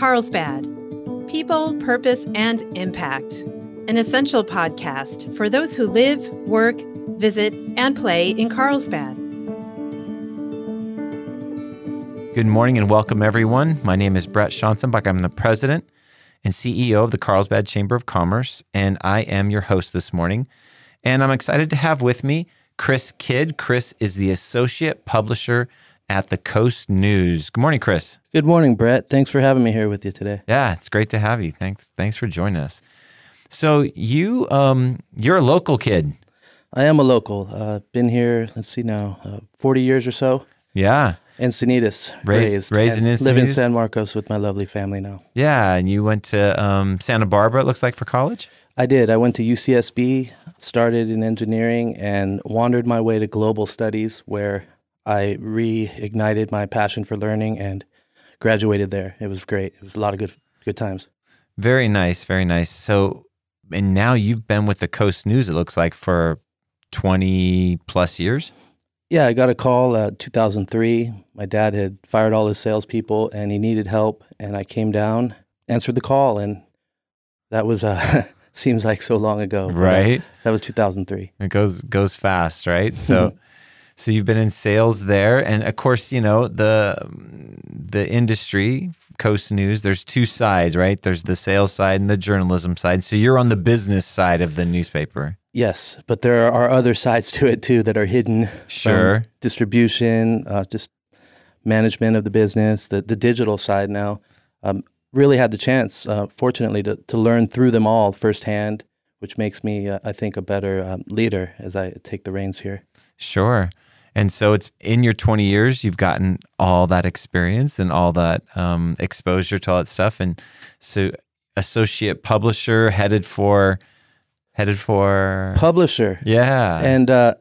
Carlsbad People, Purpose, and Impact. An essential podcast for those who live, work, visit, and play in Carlsbad. Good morning and welcome, everyone. My name is Brett Schanzenbach. I'm the president and CEO of the Carlsbad Chamber of Commerce, and I am your host this morning. And I'm excited to have with me Chris Kydd. Chris is the associate publisher at the Coast News. Good morning, Chris. Good morning, Brett. Thanks for having me here with you today. Yeah, it's great to have you. Thanks. Thanks for joining us. So you, um, you're a local kid. I am a local. Uh, been here. Let's see now, uh, forty years or so. Yeah. Encinitas, raised, raised in Encinitas. Live in San Marcos with my lovely family now. Yeah, and you went to um, Santa Barbara. It looks like for college. I did. I went to UCSB, started in engineering, and wandered my way to global studies, where I reignited my passion for learning and graduated there. It was great. It was a lot of good good times. Very nice, very nice. So, and now you've been with the Coast News. It looks like for twenty plus years. Yeah, I got a call uh, 2003. My dad had fired all his salespeople, and he needed help. And I came down, answered the call, and that was uh, seems like so long ago. Right. That was 2003. It goes goes fast, right? So. So you've been in sales there, and of course, you know the the industry, Coast News. There's two sides, right? There's the sales side and the journalism side. So you're on the business side of the newspaper. Yes, but there are other sides to it too that are hidden. Sure. Distribution, uh, just management of the business, the the digital side now. Um, really had the chance, uh, fortunately, to to learn through them all firsthand, which makes me, uh, I think, a better um, leader as I take the reins here. Sure. And so it's in your 20 years, you've gotten all that experience and all that um, exposure to all that stuff. And so, associate publisher headed for, headed for publisher. Yeah. And, uh,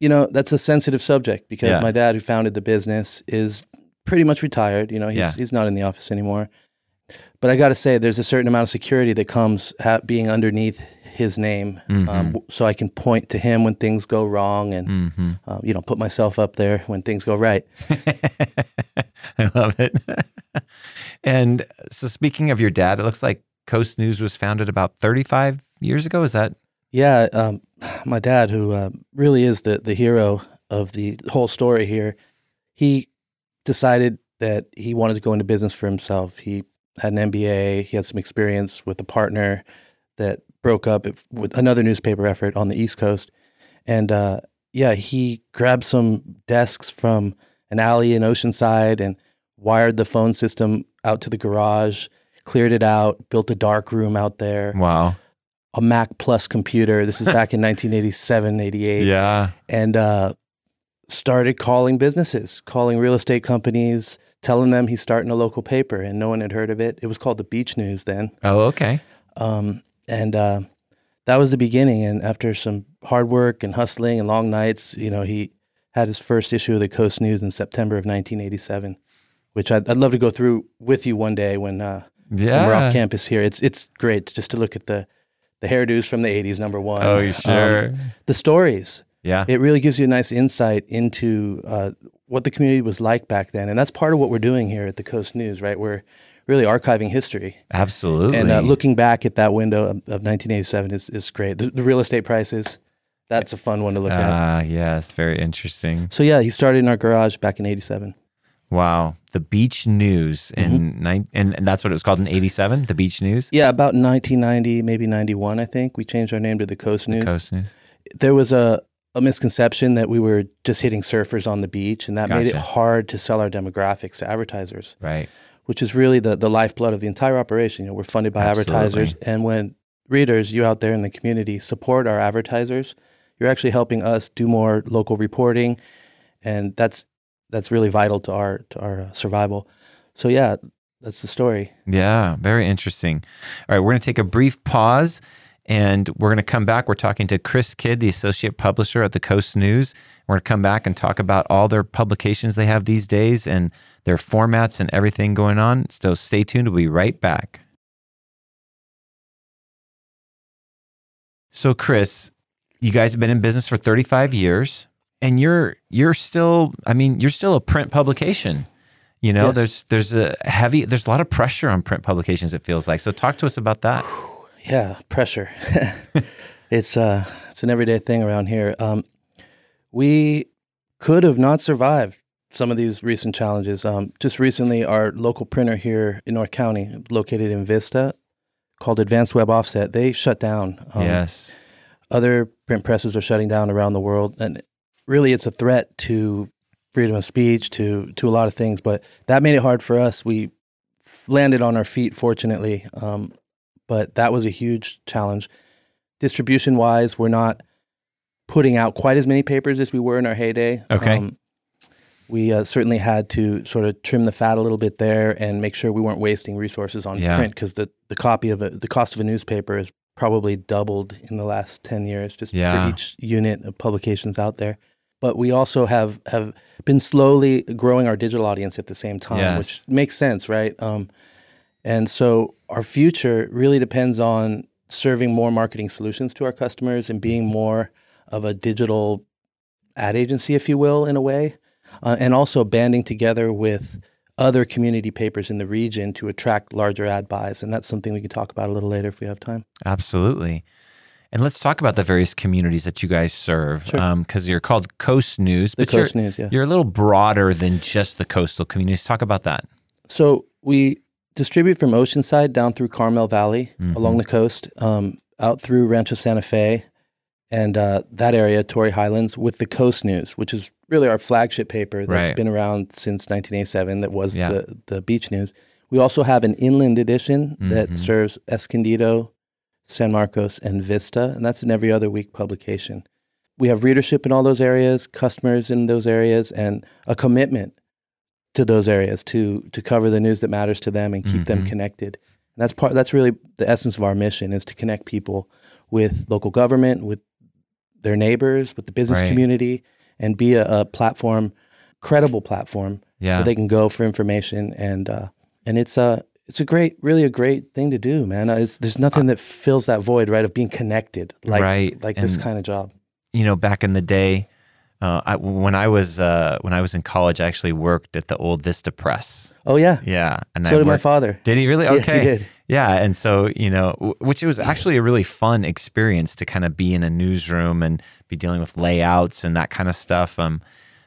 you know, that's a sensitive subject because yeah. my dad, who founded the business, is pretty much retired. You know, he's, yeah. he's not in the office anymore. But I got to say, there's a certain amount of security that comes ha- being underneath his name, um, mm-hmm. um, so I can point to him when things go wrong, and mm-hmm. uh, you know, put myself up there when things go right. I love it. and so, speaking of your dad, it looks like Coast News was founded about 35 years ago. Is that? Yeah, um, my dad, who uh, really is the the hero of the whole story here, he decided that he wanted to go into business for himself. He had an MBA. He had some experience with a partner that broke up with another newspaper effort on the East Coast. And uh, yeah, he grabbed some desks from an alley in Oceanside and wired the phone system out to the garage, cleared it out, built a dark room out there. Wow. A Mac Plus computer. This is back in 1987, 88. Yeah. And uh, started calling businesses, calling real estate companies, telling them he's starting a local paper, and no one had heard of it. It was called the Beach News then. Oh, okay. Um, and uh, that was the beginning. And after some hard work and hustling and long nights, you know, he had his first issue of the Coast News in September of 1987, which I'd, I'd love to go through with you one day when, uh, yeah. when we're off campus here. It's it's great just to look at the the hairdos from the 80s. Number one. Oh, um, sure. Um, the stories. Yeah. It really gives you a nice insight into uh, what the community was like back then, and that's part of what we're doing here at the Coast News. Right, we're really archiving history. Absolutely. And uh, looking back at that window of, of 1987 is, is great. The, the, real estate prices, that's a fun one to look at. Ah, yeah, it's very interesting. So yeah, he started in our garage back in 87. Wow. The Beach News in mm-hmm. nine, and, and that's what it was called in 87, the Beach News? Yeah, about 1990, maybe 91, I think. We changed our name to the Coast News. The Coast News. There was a, a misconception that we were just hitting surfers on the beach, and that gotcha. made it hard to sell our demographics to advertisers. Right which is really the, the lifeblood of the entire operation. You know, we're funded by Absolutely. advertisers. And when readers, you out there in the community, support our advertisers, you're actually helping us do more local reporting. And that's that's really vital to our to our uh, survival. So yeah, that's the story. Yeah, very interesting. All right, we're going to take a brief pause and we're going to come back. We're talking to Chris Kydd, the associate publisher at the Coast News. We're going to come back and talk about all their publications they have these days and their formats and everything going on. So stay tuned. We'll be right back. So, Chris, you guys have been in business for 35 years and you're you're still I mean, you're still a print publication You know, Yes. there's there's a heavy there's a lot of pressure on print publications. It feels like. So talk to us about that. Yeah, pressure. it's uh it's an everyday thing around here. Um, we could have not survived some of these recent challenges. Um, just recently, our local printer here in North County, located in Vista, called Advanced Web Offset, they shut down. Um, yes. Other print presses are shutting down around the world, and really, it's a threat to freedom of speech, to to a lot of things. But that made it hard for us. We landed on our feet, fortunately, um, but that was a huge challenge. Distribution wise, we're not putting out quite as many papers as we were in our heyday. Okay. we uh, certainly had to sort of trim the fat a little bit there and make sure we weren't wasting resources on Yeah. print because the, the copy of it, the cost of a newspaper has probably doubled in the last 10 years just Yeah. for each unit of publications out there. But we also have, have been slowly growing our digital audience at the same time, Yes. which makes sense, right? Um, and so our future really depends on serving more marketing solutions to our customers and being more of a digital ad agency, if you will, in a way, uh, and also banding together with other community papers in the region to attract larger ad buys. And that's something we can talk about a little later if we have time. Absolutely. And let's talk about the various communities that you guys serve, Sure. because you're called Coast News, The Coast News, yeah. you're a little broader than just the coastal communities. Talk about that. So we distribute from Oceanside down through Carmel Valley Mhm. along the coast, um, out through Rancho Santa Fe and uh, that area, Torrey Highlands, with the Coast News, which is really our flagship paper that's Right. been around since 1987. That was Yeah. the the beach news. We also have an inland edition Mhm. that serves Escondido, San Marcos, and Vista, and that's an every other week publication. We have readership in all those areas, customers in those areas, and a commitment to those areas to to cover the news that matters to them and keep them Mhm. connected. And that's part. That's really the essence of our mission is to connect people with local government, with their neighbors, with the business Right. community, and be a, a platform, credible platform Yeah. where they can go for information. And uh, and it's a it's a great, really a great thing to do, man. Uh, It's, there's nothing that fills that void, right, of being connected, like Right. like this kind of job. you know, back in the day, uh, I, when I was uh, when I was in college, I actually worked at the old Vista Press. Oh yeah, Yeah, and so I did my father. Did he really? Yeah, he Okay. did. Yeah, and so you know, w- which it was actually a really fun experience to kind of be in a newsroom and be dealing with layouts and that kind of stuff. Um,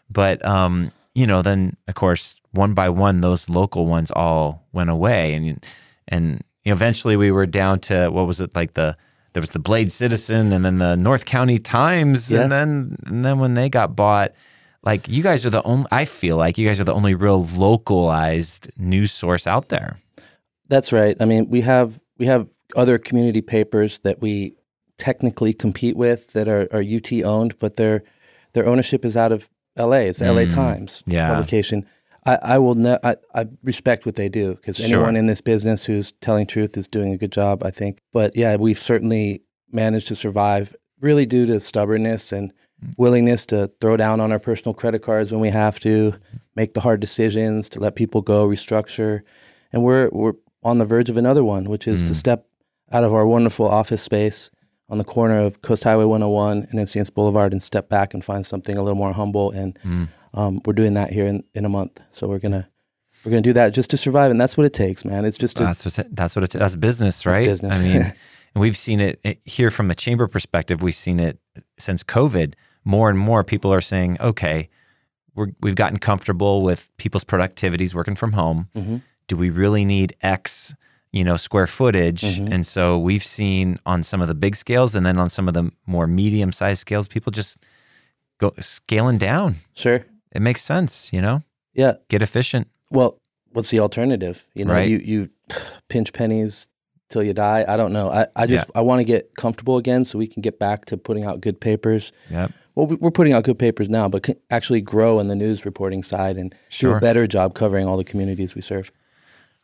but um, you know, then of course, one by one, those local ones all went away, and and you know, eventually we were down to what was it like the there was the Blade Citizen and then the North County Times, Yeah. and then and then when they got bought. Like you guys are the only, I feel like you guys are the only real localized news source out there. That's right. I mean, we have we have other community papers that we technically compete with that are, are UT owned, but their their ownership is out of LA. It's LA Mm, Times yeah. publication. I, I will ne- I, I respect what they do because Sure. anyone in this business who's telling truth is doing a good job, I think. But yeah, we've certainly managed to survive really due to stubbornness and Mm. willingness to throw down on our personal credit cards when we have to, make the hard decisions to let people go, restructure. And we're we're on the verge of another one, which is Mm. to step out of our wonderful office space on the corner of Coast Highway 101 and Encinas Boulevard and step back and find something a little more humble. And Mm. Um, we're doing that here in, in a month. So we're gonna we're gonna do that just to survive, and that's what it takes, man. It's just a, That's what it, that's what it, that's business, right? business. I mean, and we've seen it, it here from a chamber perspective. We've seen it since COVID. More and more people are saying, "Okay, we're, we've gotten comfortable with people's productivities working from home. Mhm. Do we really need X, you know, square footage?" Mhm. And so we've seen on some of the big scales, and then on some of the more medium-sized scales, people just go scaling down. sure, It makes sense, you know. yeah. Get efficient. Well, what's the alternative? You know, Right. you you pinch pennies till you die. I don't know. I, I just I want to get comfortable again so we can get back to putting out good papers. Yep. Well, we- we're putting out good papers now, but can actually grow in the news reporting side and do a better job covering all the communities we serve.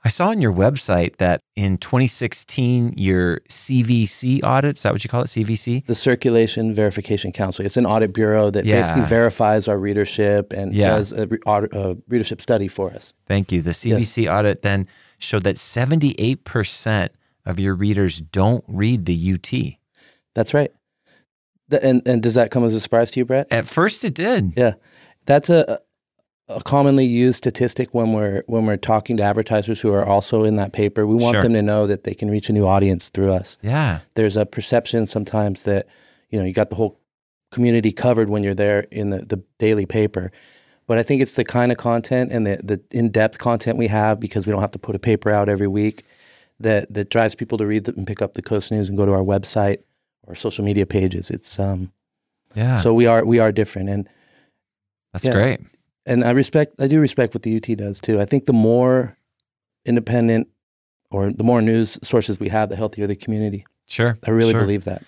I saw on your website that in 2016, your CVC audit, is that what you call it? CVC? The Circulation Verification Council. It's an audit bureau that basically verifies our readership and Yeah. does a, re- audit, a readership study for us. Thank you. The CVC audit then showed that 78% of your readers don't read the UT. That's right. Th- and and does that come as a surprise to you, Brett? At first, it did. Yeah, that's a a commonly used statistic when we're when we're talking to advertisers who are also in that paper. We want Sure. them to know that they can reach a new audience through us. Yeah. There's a perception sometimes that you know you got the whole community covered when you're there in the, the daily paper. But I think it's the kind of content and the, the in-depth content we have because we don't have to put a paper out every week that that drives people to read the, and pick up the Coast News and go to our website or social media pages. It's um Yeah. so we are we are different and that's yeah. great. And I respect I do respect what the UT does too. I think the more independent or the more news sources we have, the healthier the community. Sure. I really sure. believe that.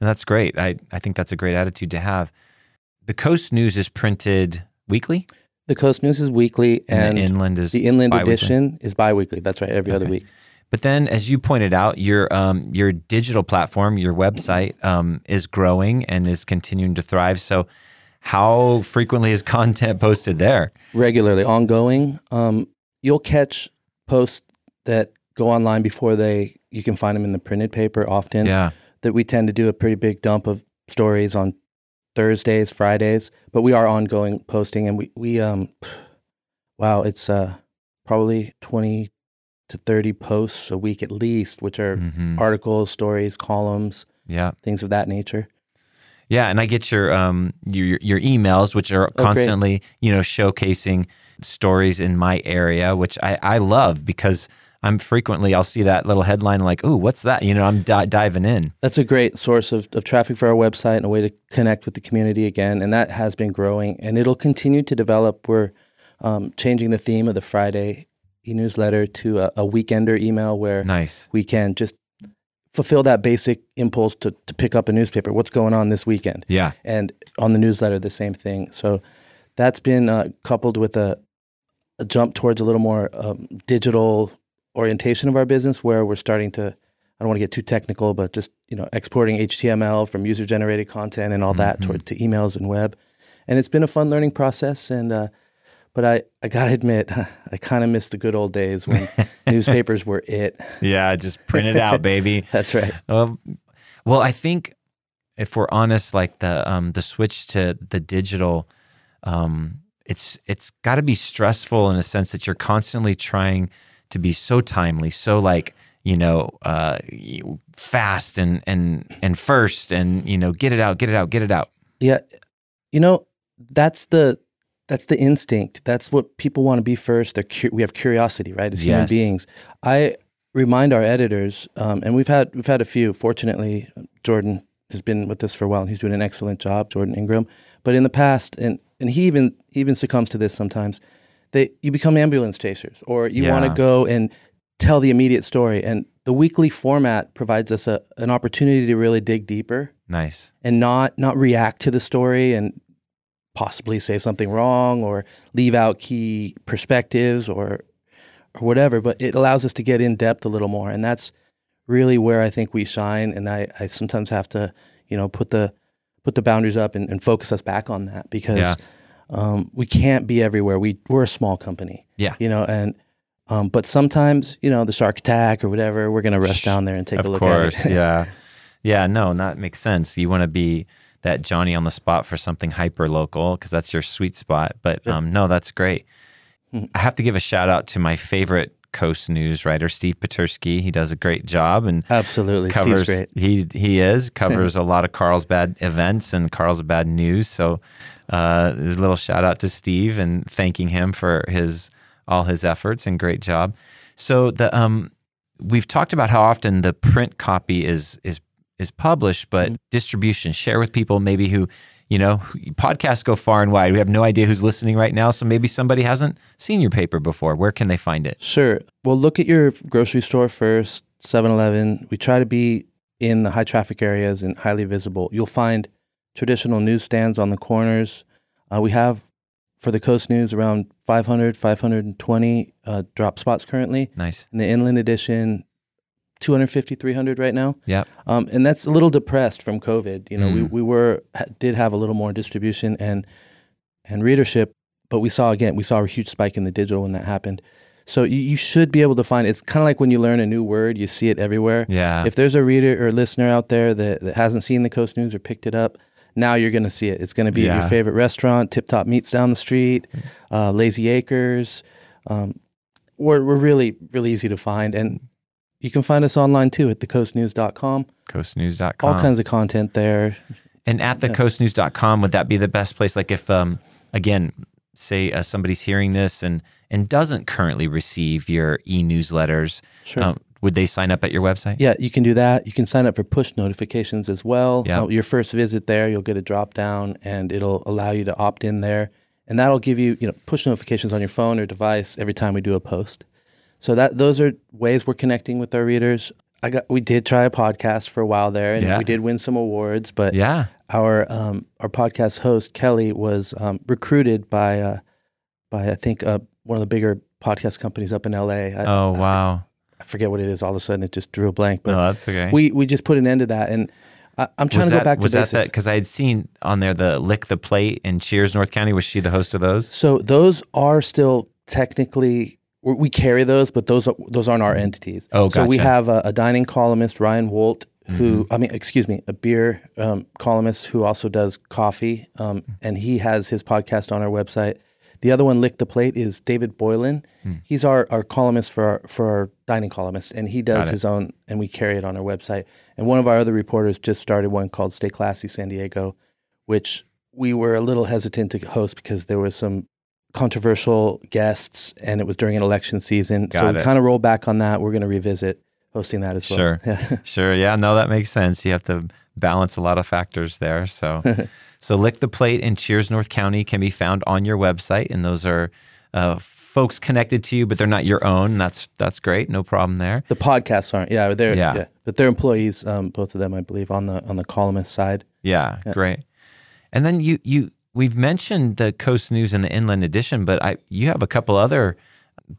And that's great. I, I think that's a great attitude to have. The Coast News is printed weekly, The Coast News is weekly and, and the Inland is the Inland bi-weekly? edition is biweekly. That's right, every other week. But then, as you pointed out, your um, your digital platform, your website, um, is growing and is continuing to thrive. So, how frequently is content posted there? regularly, ongoing. Um, you'll catch posts that go online before they. You can find them in the printed paper often. yeah, That we tend to do a pretty big dump of stories on Thursdays, Fridays, but we are ongoing posting, and we we um, wow, it's uh probably twenty to thirty posts a week at least, which are Mhm. articles, stories, columns, yeah, things of that nature. Yeah. And I get your um your your emails, which are Oh, great. constantly you know showcasing stories in my area, which I I love because I'm frequently I'll see that little headline like, oh, what's that? You know, I'm di- diving in. That's a great source of, of traffic for our website and a way to connect with the community again. And that has been growing and it'll continue to develop. We're um, changing the theme of the Friday e newsletter to a, a weekender email where Nice. we can just fulfill that basic impulse to, to pick up a newspaper. What's going on this weekend? Yeah. And on the newsletter, the same thing. So that's been uh, coupled with a, a jump towards a little more um, digital orientation of our business where we're starting to I don't want to get too technical, but just you know exporting HTML from user generated content and all that Mhm. toward to emails and web, and it's been a fun learning process. And uh, but I I gotta admit I kind of miss the good old days when newspapers were it. Yeah. Just print it out, baby. That's right. Um, well, I think if we're honest, like the um, the switch to the digital, um, it's it's got to be stressful in a sense that you're constantly trying to be so timely, so like you know uh, fast and and and first, and you know get it out, get it out, get it out. Yeah, you know that's the that's the instinct. That's what people want to be first. They're cu- we have curiosity, right? As human Yes. beings, I remind our editors, um, and we've had we've had a few. Fortunately, Jordan has been with us for a while, and he's doing an excellent job. Jordan Ingram, but in the past, and and he even even succumbs to this sometimes. They you become ambulance chasers, or you want to go and tell the immediate story. And the weekly format provides us a, an opportunity to really dig deeper Nice. and not not react to the story and possibly say something wrong or leave out key perspectives or or whatever but it allows us to get in depth a little more and that's really where I think we shine and I, I sometimes have to you know put the put the boundaries up and, and focus us back on that because Yeah. um, we can't be everywhere we we're a small company Yeah. you know and um, but sometimes you know the shark attack or whatever we're gonna rush Shh, down there and take a look course, at it yeah, yeah. No, that makes sense. You want to be that Johnny on the spot for something hyper local because that's your sweet spot. But Yeah. um, no, that's great. Mhm. I have to give a shout out to my favorite Coast News writer, Steve Puterski. He does a great job and absolutely covers. Steve's great He he is covers a lot of Carlsbad events and Carlsbad news. So, uh, there's a little shout out to Steve and thanking him for his all his efforts and great job. So the um, we've talked about how often the print copy is is is published, but Mhm. distribution share with people maybe who you know podcasts go far and wide. We have no idea who's listening right now, so maybe somebody hasn't seen your paper before. Where can they find it? Sure. Well, look at your grocery store first, 7 Eleven. We try to be in the high traffic areas and highly visible. You'll find traditional newsstands on the corners. Uh, we have, for the Coast News, around 500, 520 uh, drop spots currently. Nice. In the Inland Edition, 250, 300 right now. Yep. Um, and that's a little depressed from COVID. You know, we, Mm. we were did have a little more distribution and and readership, but we saw again we saw a huge spike in the digital when that happened. So you, you should be able to find it's kind of like when you learn a new word, you see it everywhere. Yeah. If there's a reader or listener out there that, that hasn't seen the Coast News or picked it up, now you're going to see it. It's going to be at Yeah. your favorite restaurant, Tip Top Meats down the street, uh, Lazy Acres. Um, we're, we're really, really easy to find. And you can find us online too at thecoastnews.com. Coastnews.com. All kinds of content there. And at thecoastnews.com, would that be the best place? Like if, um, again, say uh, somebody's hearing this and and doesn't currently receive your e-newsletters, Sure. um, would they sign up at your website? Yeah, you can do that. You can sign up for push notifications as well. Yeah. Uh, your first visit there, you'll get a drop down and it'll allow you to opt in there. And that'll give you, you know, push notifications on your phone or device every time we do a post. So that those are ways we're connecting with our readers. I got we did try a podcast for a while there and Yeah. we did win some awards, but Yeah. our um, our podcast host Kelly was um, recruited by uh, by I think uh, one of the bigger podcast companies up in LA. I, Oh, wow. I forget what it is. All of a sudden, it just drew a blank. But no, that's okay. we we just put an end to that, and I, I'm trying was to that, go back to was basics. that because I had seen on there the lick the plate and Cheers North County. Was she the host of those? so those are still technically we carry those, but those are, those aren't our entities. Oh, gotcha. So we have a, a dining columnist, Ryan Woldt, who Mm-hmm. I mean, excuse me, a beer um, columnist who also does coffee, um, and he has his podcast on our website. The other one, Lick the Plate, is David Boylan. Mm. He's our, our columnist for our, for our dining columnist, and he does his own, and we carry it on our website. And one of our other reporters just started one called Stay Classy San Diego, which we were a little hesitant to host because there was some controversial guests, and it was during an election season. so Got we kind of roll back on that. We're going to revisit hosting that as well. Sure. Yeah. Sure. Yeah. No, that makes sense. You have to balance a lot of factors there. So, so lick the plate and Cheers North County can be found on your website, and those are uh, folks connected to you, but they're not your own. That's that's great. No problem there. The podcasts aren't. Yeah, they're Yeah. yeah, but they're employees. Um, both of them, I believe, on the on the columnist side. Yeah, great. And then you you we've mentioned the Coast News and the Inland Edition, but I you have a couple other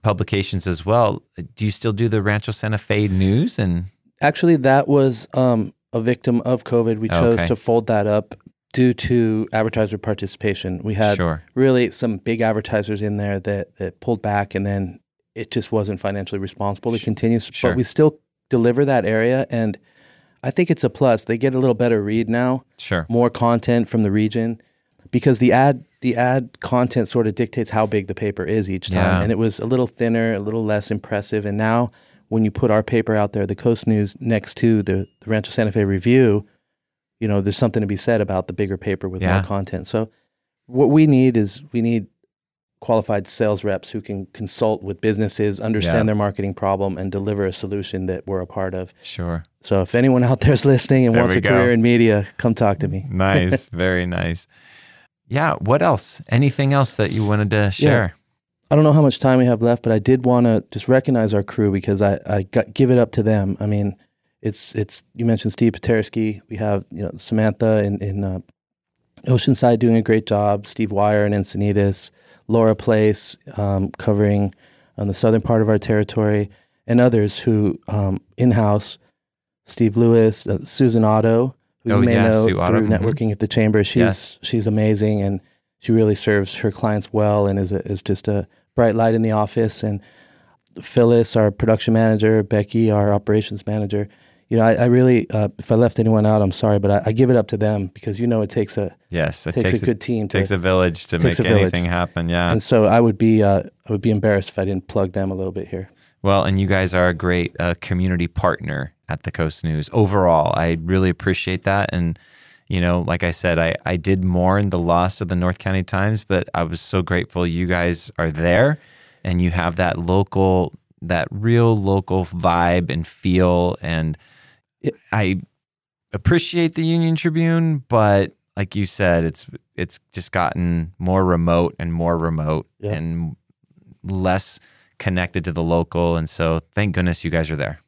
publications as well. Do you still do the Rancho Santa Fe News and Actually, that was um, a victim of COVID. We chose Okay. to fold that up due to advertiser participation. We had sure? really some big advertisers in there that that pulled back, and then it just wasn't financially responsible to continue. Sure. But we still deliver that area, and I think it's a plus. They get a little better read now. Sure. more content from the region because the ad the ad content sort of dictates how big the paper is each time Yeah. and it was a little thinner a little less impressive and now when you put our paper out there the coast news next to the, the rancho santa fe review you know there's something to be said about the bigger paper with Yeah. more content so what we need is we need qualified sales reps who can consult with businesses understand Yeah. their marketing problem and deliver a solution that we're a part of Sure. so if anyone out there is listening and There wants a go. career in media come talk to me Nice. Very nice. Yeah. What else? Anything else that you wanted to share? Yeah. I don't know how much time we have left, but I did want to just recognize our crew because I, I got, give it up to them. I mean, it's it's you mentioned Steve Puterski. We have you know Samantha in in uh, Oceanside doing a great job. Steve Wyer in Encinitas, Laura Place um, covering on the southern part of our territory, and others who um, in house. Steve Lewis, uh, Susan Otto, who Oh, you may yeah, know Sue through mhm. networking at the chamber. She's Yes. she's amazing and she really serves her clients well and is a, is just a bright light in the office. And Phyllis, our production manager, Becky, our operations manager. You know, I, I really, uh, if I left anyone out, I'm sorry, but I, I give it up to them because you know it takes a Yes. It takes, takes a good team to. takes a village to make a anything happen. Yeah. and so I would be uh, I would be embarrassed if I didn't plug them a little bit here. Well, and you guys are a great uh, community partner at the Coast News. Overall, I really appreciate that. And, you know, like I said, I, I did mourn the loss of the North County Times, but I was so grateful you guys are there and you have that local, that real local vibe and feel. And. I appreciate the Union Tribune, but like you said, it's it's just gotten more remote and more remote Yeah. and less connected to the local. And so thank goodness you guys are there.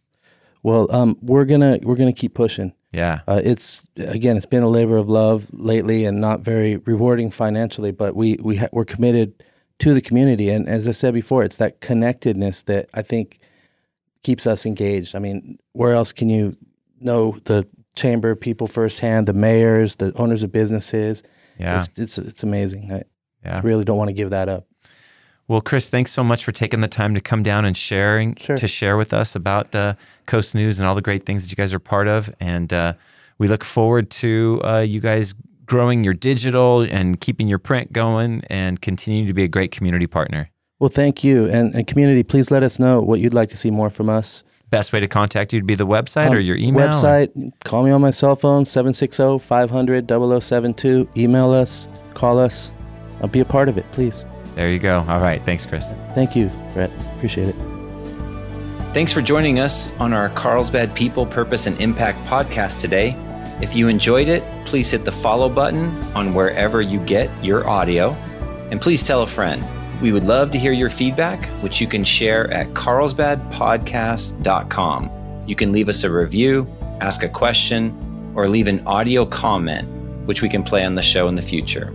Well, um, we're gonna we're gonna keep pushing. Yeah. Uh, it's again, it's been a labor of love lately, and not very rewarding financially. But we we ha- we're committed to the community, and as I said before, it's that connectedness that I think keeps us engaged. I mean, where else can you know the chamber people firsthand, the mayors, the owners of businesses? Yeah. It's it's it's amazing. I, Yeah. really don't want to give that up. Well, Chris, thanks so much for taking the time to come down and sharing Sure. to share with us about uh, Coast News and all the great things that you guys are part of. And uh, we look forward to uh, you guys growing your digital and keeping your print going and continuing to be a great community partner. Well, thank you. And, and community, please let us know what you'd like to see more from us. Best way to contact you would be the website um, or your email? Website, call me on my cell phone, 760 500 0072. Email us, call us. I'll be a part of it, please. There you go. All right. Thanks, Chris. Thank you, Brett. Appreciate it. Thanks for joining us on our Carlsbad People, Purpose, and Impact podcast today. If you enjoyed it, please hit the follow button on wherever you get your audio. And please tell a friend. We would love to hear your feedback, which you can share at carlsbadpodcast.com. You can leave us a review, ask a question, or leave an audio comment, which we can play on the show in the future.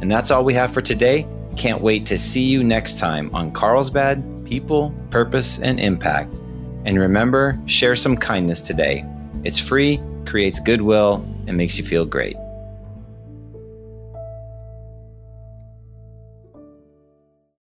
And that's all we have for today. Can't wait to see you next time on Carlsbad People, Purpose, and Impact. And remember, share some kindness today. It's free creates goodwill, and makes you feel great.